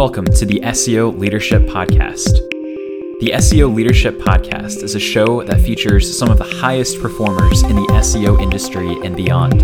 Welcome to the SEO Leadership Podcast. The SEO Leadership Podcast is a show that features some of the highest performers in the SEO industry and beyond.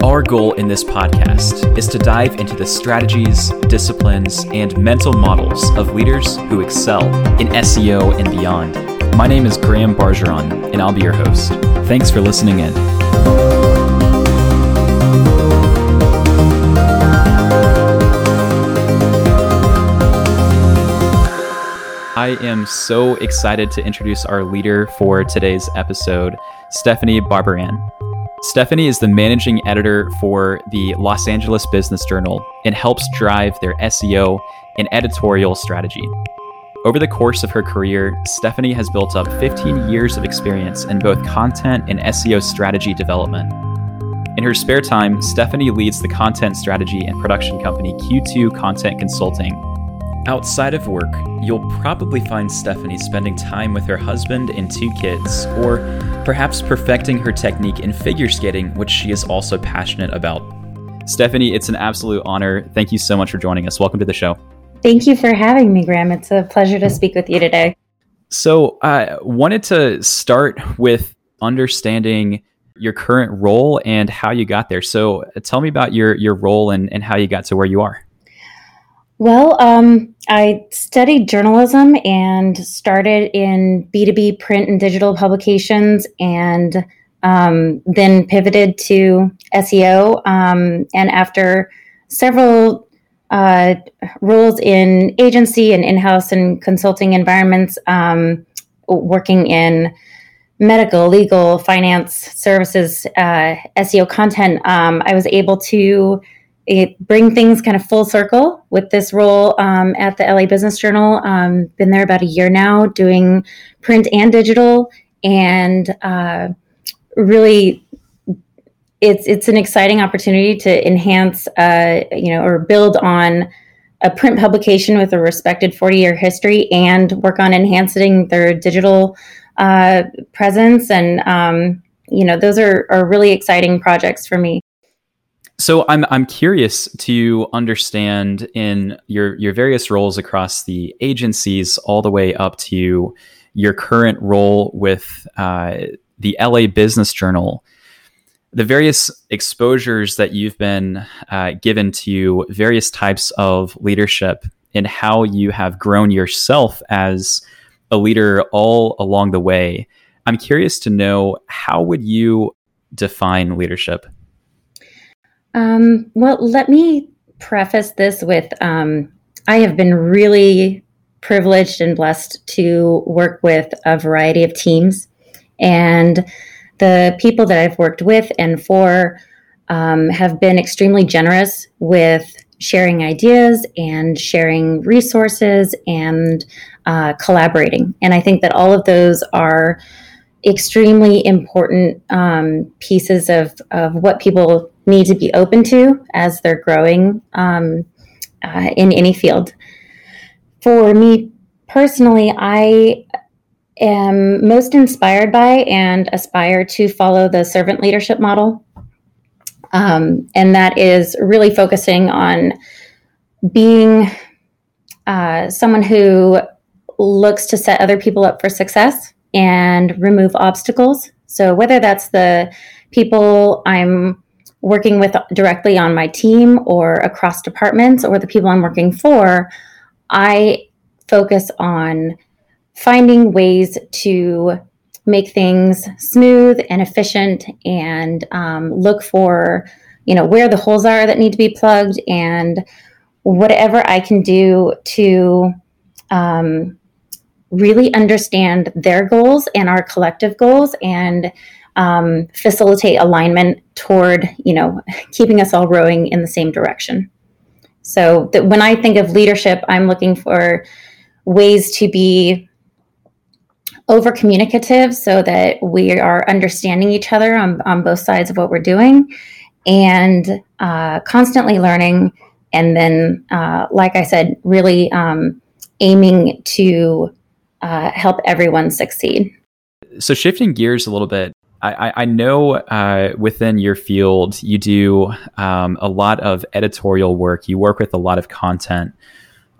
Our goal in this podcast is to dive into the strategies, disciplines, and mental models of leaders who excel in SEO and beyond. My name is Graham Bargeron, and I'll be your host. Thanks for listening in. I am so excited to introduce our leader for today's episode, Stephanie Barbaran. Stephanie is the managing editor for the Los Angeles Business Journal and helps drive their SEO and editorial strategy. Over the course of her career, Stephanie has built up 15 years of experience in both content and SEO strategy development. In her spare time, Stephanie leads the content strategy and production company Q2 Content Consulting Outside of work, you'll probably find Stephanie spending time with her husband and two kids, or perhaps perfecting her technique in figure skating, which she is also passionate about. Stephanie, it's an absolute honor. Thank you so much for joining us. Welcome to the show. Thank you for having me, Graham. It's a pleasure to speak with you today. So, I uh, wanted to start with understanding your current role and how you got there. So, tell me about your your role and, and how you got to where you are. Well, um, I studied journalism and started in B2B print and digital publications and um, then pivoted to SEO. Um, and after several uh, roles in agency and in house and consulting environments, um, working in medical, legal, finance services, uh, SEO content, um, I was able to it bring things kind of full circle with this role um, at the LA Business Journal. Um, been there about a year now, doing print and digital, and uh, really, it's it's an exciting opportunity to enhance, uh, you know, or build on a print publication with a respected 40 year history and work on enhancing their digital uh, presence. And, um, you know, those are, are really exciting projects for me. So I'm I'm curious to understand in your your various roles across the agencies, all the way up to your current role with uh, the LA Business Journal, the various exposures that you've been uh, given to various types of leadership, and how you have grown yourself as a leader all along the way. I'm curious to know how would you define leadership? Um, well, let me preface this with um, I have been really privileged and blessed to work with a variety of teams. And the people that I've worked with and for um, have been extremely generous with sharing ideas and sharing resources and uh, collaborating. And I think that all of those are extremely important um, pieces of, of what people need to be open to as they're growing um, uh, in any field. For me personally, I am most inspired by and aspire to follow the servant leadership model. Um, and that is really focusing on being uh, someone who looks to set other people up for success and remove obstacles. So, whether that's the people I'm working with directly on my team or across departments or the people I'm working for, I focus on finding ways to make things smooth and efficient and um, look for you know where the holes are that need to be plugged and whatever i can do to um, really understand their goals and our collective goals and um, facilitate alignment toward you know keeping us all rowing in the same direction. So that when i think of leadership i'm looking for ways to be over communicative so that we are understanding each other on, on both sides of what we're doing and uh, constantly learning and then uh, like i said really um, aiming to uh, help everyone succeed. So shifting gears a little bit I, I know uh, within your field you do um, a lot of editorial work. You work with a lot of content.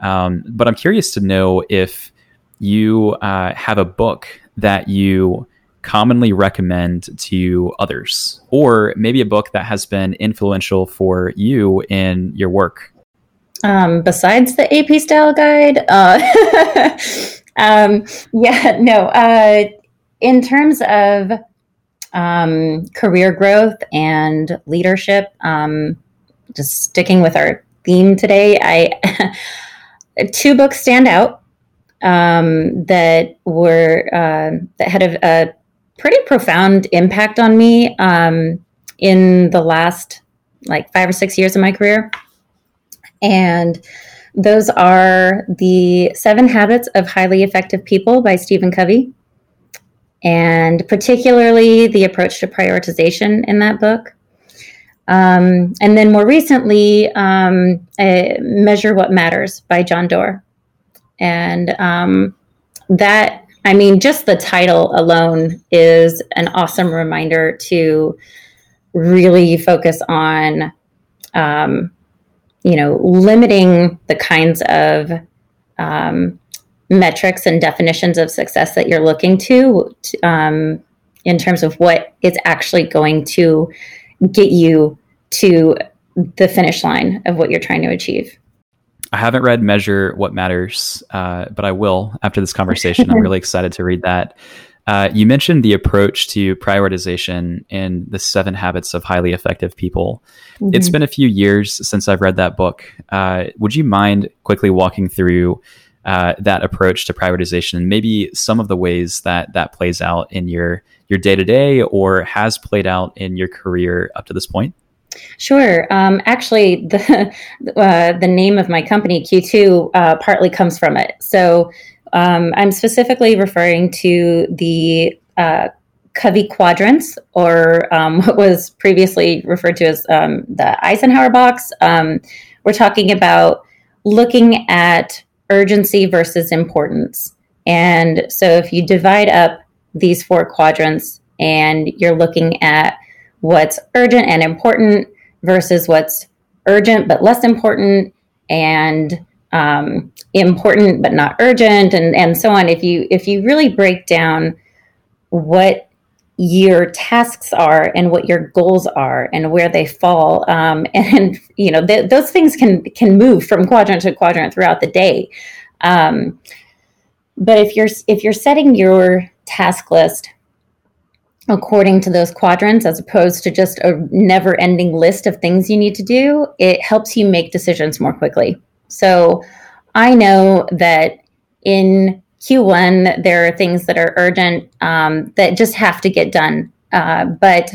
Um, but I'm curious to know if you uh, have a book that you commonly recommend to others, or maybe a book that has been influential for you in your work. Um, besides the AP style guide, uh, um, yeah, no. Uh, in terms of um, career growth and leadership, um, just sticking with our theme today, I two books stand out um, that were uh, that had a, a, pretty profound impact on me um, in the last like five or six years of my career. And those are The Seven Habits of Highly Effective People by Stephen Covey, and particularly the approach to prioritization in that book. Um, and then more recently, um, Measure What Matters by John Doerr. And um, that, I mean, just the title alone is an awesome reminder to really focus on um, you know, limiting the kinds of um, metrics and definitions of success that you're looking to um, in terms of what is actually going to get you to the finish line of what you're trying to achieve. I haven't read Measure What Matters, uh, but I will after this conversation. I'm really excited to read that. Uh, you mentioned the approach to prioritization in the seven habits of highly effective people. Mm-hmm. It's been a few years since I've read that book. Uh, would you mind quickly walking through uh, that approach to prioritization and maybe some of the ways that that plays out in your your day to day or has played out in your career up to this point? Sure. Um, actually, the uh, the name of my company Q2 uh, partly comes from it. So um, I'm specifically referring to the uh, Covey quadrants, or um, what was previously referred to as um, the Eisenhower box. Um, we're talking about looking at urgency versus importance. And so if you divide up these four quadrants and you're looking at what's urgent and important versus what's urgent but less important and um, important but not urgent and, and so on if you if you really break down what your tasks are and what your goals are and where they fall um, and you know th- those things can can move from quadrant to quadrant throughout the day. Um, but if you're if you're setting your task list according to those quadrants as opposed to just a never ending list of things you need to do it helps you make decisions more quickly. So I know that in Q1, there are things that are urgent um, that just have to get done. Uh, but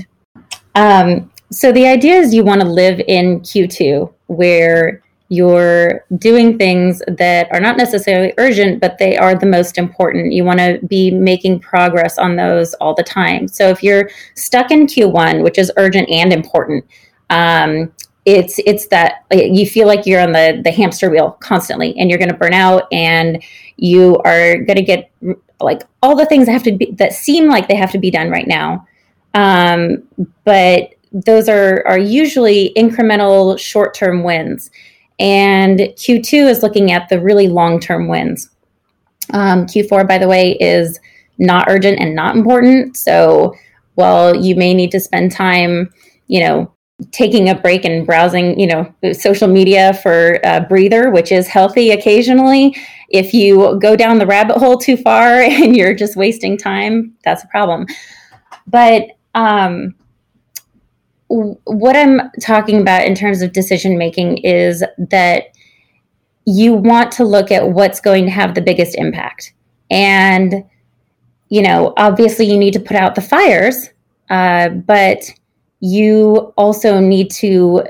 um, so the idea is you want to live in Q2 where you're doing things that are not necessarily urgent, but they are the most important. You want to be making progress on those all the time. So if you're stuck in Q1, which is urgent and important, um, it's it's that you feel like you're on the the hamster wheel constantly and you're going to burn out and you are going to get like all the things that have to be that seem like they have to be done right now. Um, but those are are usually incremental short-term wins. And q2 is looking at the really long-term wins. Um, q4 by the way is not urgent and not important. So while you may need to spend time you know taking a break and browsing, you know, social media for a breather, which is healthy occasionally. If you go down the rabbit hole too far and you're just wasting time, that's a problem. But um, what I'm talking about in terms of decision making is that you want to look at what's going to have the biggest impact. And, you know, obviously you need to put out the fires, uh, but you also need to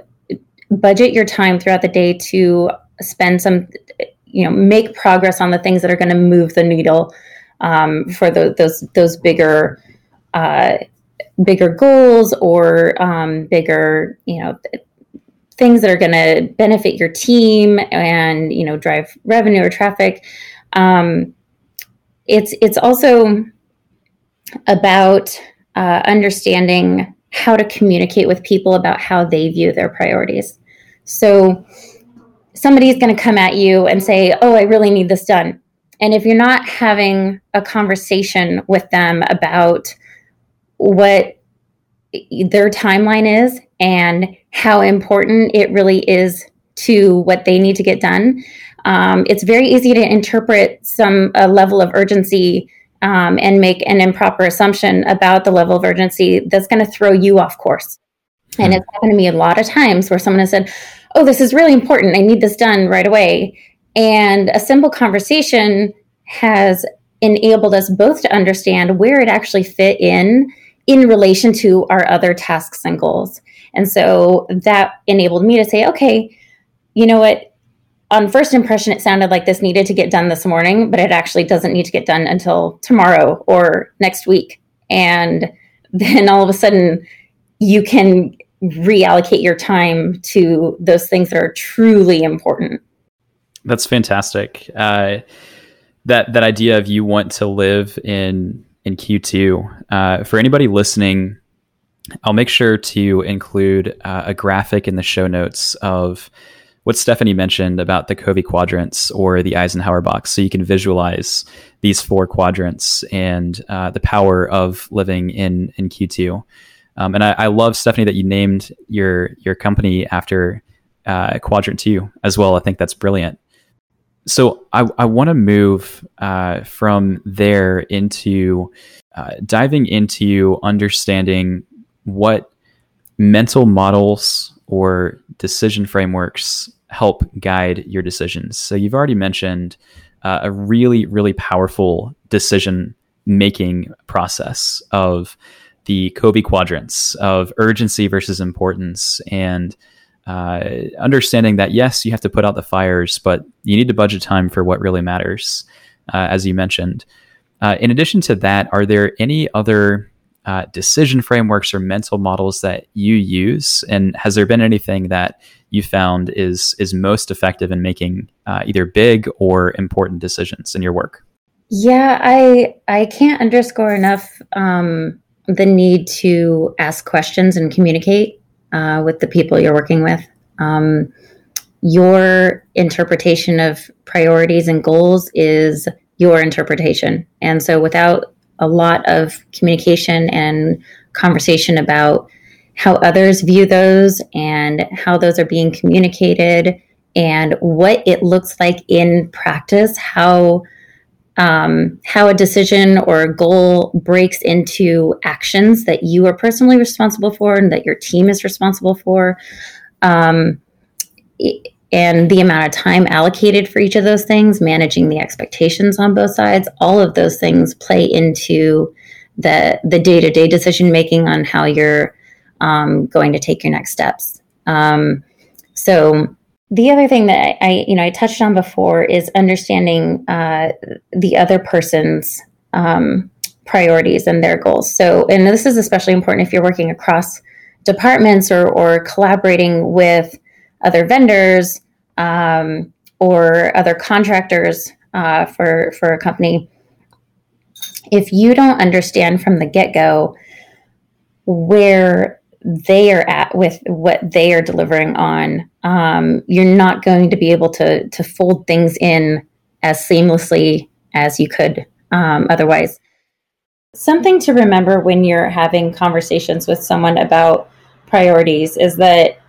budget your time throughout the day to spend some you know make progress on the things that are going to move the needle um, for the, those those bigger uh, bigger goals or um, bigger you know things that are going to benefit your team and you know drive revenue or traffic. Um, it's it's also about uh, understanding how to communicate with people about how they view their priorities. So, somebody's going to come at you and say, Oh, I really need this done. And if you're not having a conversation with them about what their timeline is and how important it really is to what they need to get done, um, it's very easy to interpret some a level of urgency um, and make an improper assumption about the level of urgency that's going to throw you off course. Hmm. And it's happened to me a lot of times where someone has said, Oh, this is really important. I need this done right away. And a simple conversation has enabled us both to understand where it actually fit in in relation to our other tasks and goals. And so that enabled me to say, okay, you know what? On first impression, it sounded like this needed to get done this morning, but it actually doesn't need to get done until tomorrow or next week. And then all of a sudden, you can reallocate your time to those things that are truly important. That's fantastic. Uh, that that idea of you want to live in in Q2. Uh, for anybody listening, I'll make sure to include uh, a graphic in the show notes of what Stephanie mentioned about the Covey quadrants or the Eisenhower box, so you can visualize these four quadrants and uh, the power of living in in Q2. Um, and I, I, love Stephanie that you named your your company after uh, quadrant two as well. I think that's brilliant. So I, I want to move uh, from there into uh, diving into understanding what mental models or decision frameworks help guide your decisions. So you've already mentioned uh, a really, really powerful decision making process of the Covey quadrants of urgency versus importance and uh, understanding that yes, you have to put out the fires, but you need to budget time for what really matters, uh, as you mentioned. Uh, in addition to that, are there any other uh, decision frameworks or mental models that you use, and has there been anything that you found is is most effective in making uh, either big or important decisions in your work? Yeah, I I can't underscore enough um, the need to ask questions and communicate uh, with the people you're working with. Um, your interpretation of priorities and goals is your interpretation. And so, without a lot of communication and conversation about how others view those and how those are being communicated and what it looks like in practice, how um, how a decision or a goal breaks into actions that you are personally responsible for and that your team is responsible for, um, and the amount of time allocated for each of those things, managing the expectations on both sides, all of those things play into the the day to day decision making on how you're um, going to take your next steps. Um, so the other thing that I, you know, I touched on before is understanding uh, the other person's um, priorities and their goals. So, and this is especially important if you're working across departments or, or collaborating with other vendors um, or other contractors uh, for for a company. If you don't understand from the get go where they are at with what they are delivering on, um, you're not going to be able to to fold things in as seamlessly as you could um, otherwise. Something to remember when you're having conversations with someone about priorities is that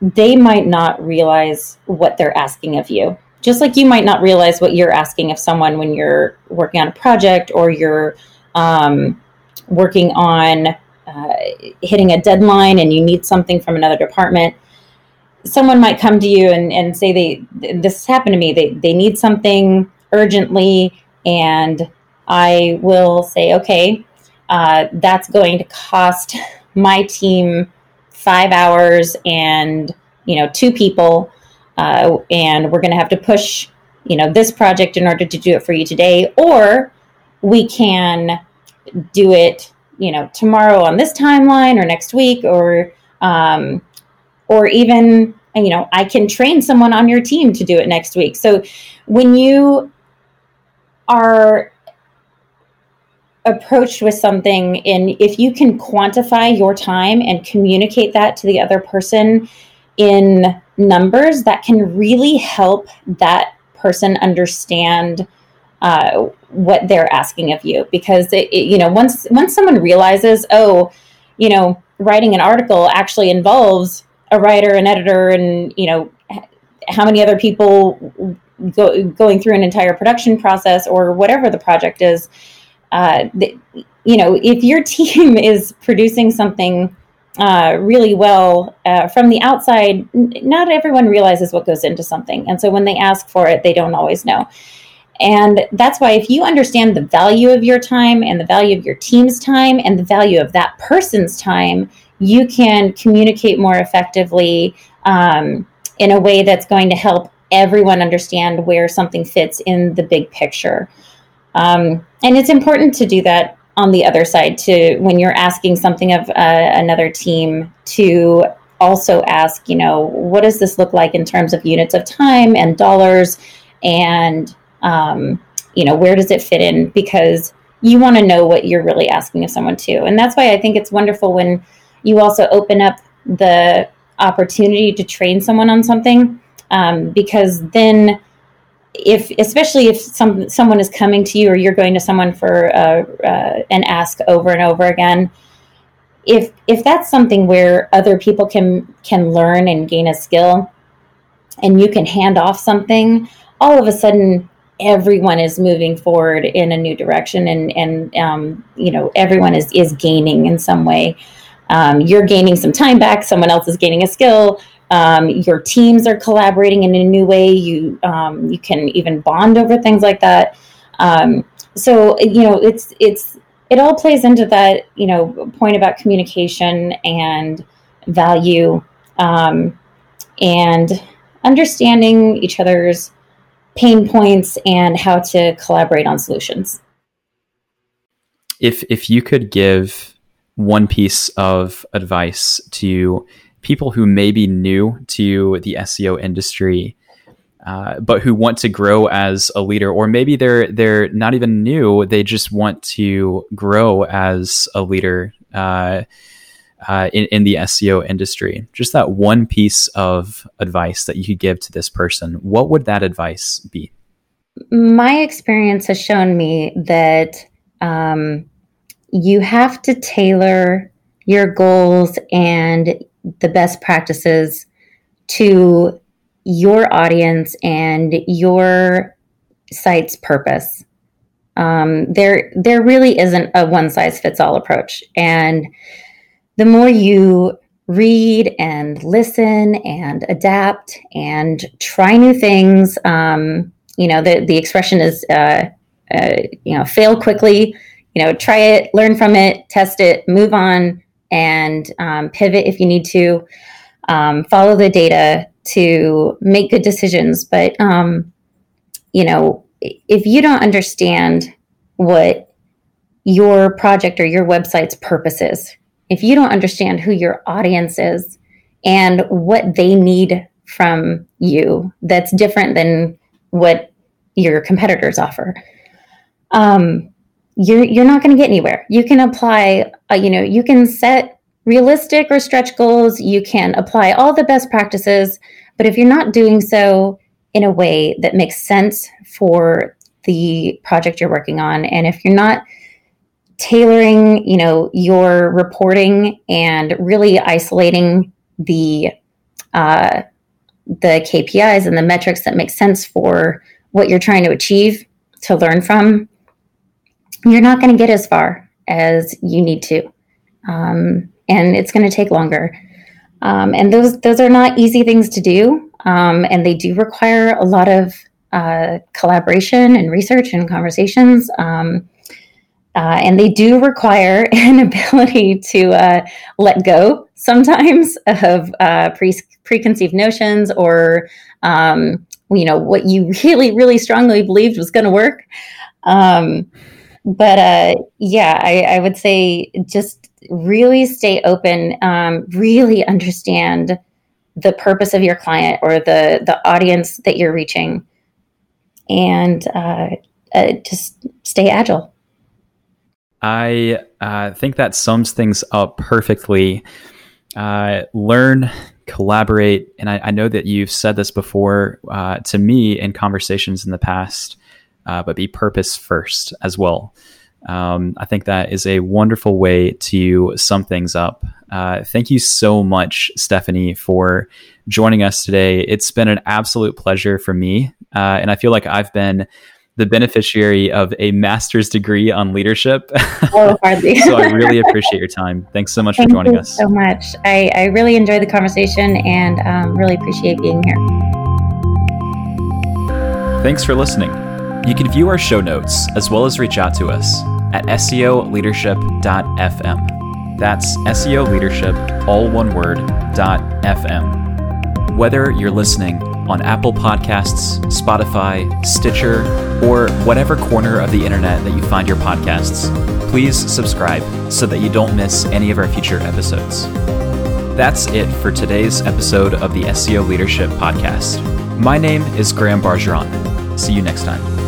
they might not realize what they're asking of you. Just like you might not realize what you're asking of someone when you're working on a project or you're um, working on uh, hitting a deadline and you need something from another department, someone might come to you and, and say they this happened to me. They they need something urgently, and I will say, okay, uh, that's going to cost my team five hours and you know two people, uh, and we're going to have to push you know this project in order to do it for you today, or we can do it you know tomorrow on this timeline or next week or um, or even you know i can train someone on your team to do it next week. So when you are approached with something and if you can quantify your time and communicate that to the other person in numbers that can really help that person understand uh, what they're asking of you. Because it, it, you know once once someone realizes oh you know writing an article actually involves a writer an editor and you know how many other people go, going through an entire production process or whatever the project is uh, the, you know if your team is producing something uh, really well uh, from the outside not everyone realizes what goes into something and so when they ask for it they don't always know and that's why if you understand the value of your time and the value of your team's time and the value of that person's time, you can communicate more effectively um, in a way that's going to help everyone understand where something fits in the big picture. Um, and it's important to do that on the other side to when you're asking something of uh, another team to also ask, you know, what does this look like in terms of units of time and dollars? And um, you know where does it fit in? Because you want to know what you're really asking of someone too. And that's why i think it's wonderful when you also open up the opportunity to train someone on something um, because then if especially if some someone is coming to you or you're going to someone for uh, uh, an ask over and over again if if that's something where other people can can learn and gain a skill and you can hand off something all of a sudden everyone is moving forward in a new direction and and um, you know everyone is is gaining in some way. Um, you're gaining some time back someone else is gaining a skill um, your teams are collaborating in a new way you um, you can even bond over things like that um, so you know it's it's it all plays into that you know point about communication and value um, and understanding each other's pain points and how to collaborate on solutions. If if you could give one piece of advice to people who may be new to the SEO industry, uh, but who want to grow as a leader, or maybe they're they're not even new; they just want to grow as a leader. Uh, uh, in, in the SEO industry, just that one piece of advice that you could give to this person, what would that advice be? My experience has shown me that um, you have to tailor your goals and the best practices to your audience and your site's purpose. Um, there, there really isn't a one size fits all approach, and the more you read and listen and adapt and try new things, um, you know, the, the expression is, uh, uh, you know, fail quickly, you know, try it, learn from it, test it, move on, and um, pivot if you need to. Um, follow the data to make good decisions. But, um, you know, if you don't understand what your project or your website's purpose is, if you don't understand who your audience is and what they need from you that's different than what your competitors offer um, you're you're not going to get anywhere. You can apply uh, you know you can set realistic or stretch goals. You can apply all the best practices. But if you're not doing so in a way that makes sense for the project you're working on and if you're not tailoring, you know, your reporting and really isolating the uh, the KPIs and the metrics that make sense for what you're trying to achieve to learn from, you're not going to get as far as you need to, um, and it's going to take longer. Um, and those those are not easy things to do, um, and they do require a lot of uh, collaboration and research and conversations. Um, uh, and they do require an ability to uh, let go sometimes of uh, pre- preconceived notions or um, you know what you really really strongly believed was going to work um, but uh, yeah I, I, would say just really stay open um, really understand the purpose of your client or the the audience that you're reaching and uh, uh, just stay agile I uh, think that sums things up perfectly. Uh, learn collaborate. And I, I know that you've said this before uh, to me in conversations in the past, uh, but be purpose first as well. Um, I think that is a wonderful way to sum things up. Uh, thank you so much, Stephanie, for joining us today. It's been an absolute pleasure for me. Uh, and I feel like I've been the beneficiary of a master's degree on leadership. Oh, hardly. so I really appreciate your time. Thanks so much Thank for joining us. so much. I, I really enjoyed the conversation and um, really appreciate being here. Thanks for listening. You can view our show notes as well as reach out to us at SEOleadership.fm. That's SEO Leadership, all one word, .fm. Whether you're listening on Apple Podcasts, Spotify, Stitcher, or whatever corner of the internet that you find your podcasts, please subscribe so that you don't miss any of our future episodes. That's it for today's episode of the SEO Leadership Podcast. My name is Graham Bargeron. See you next time.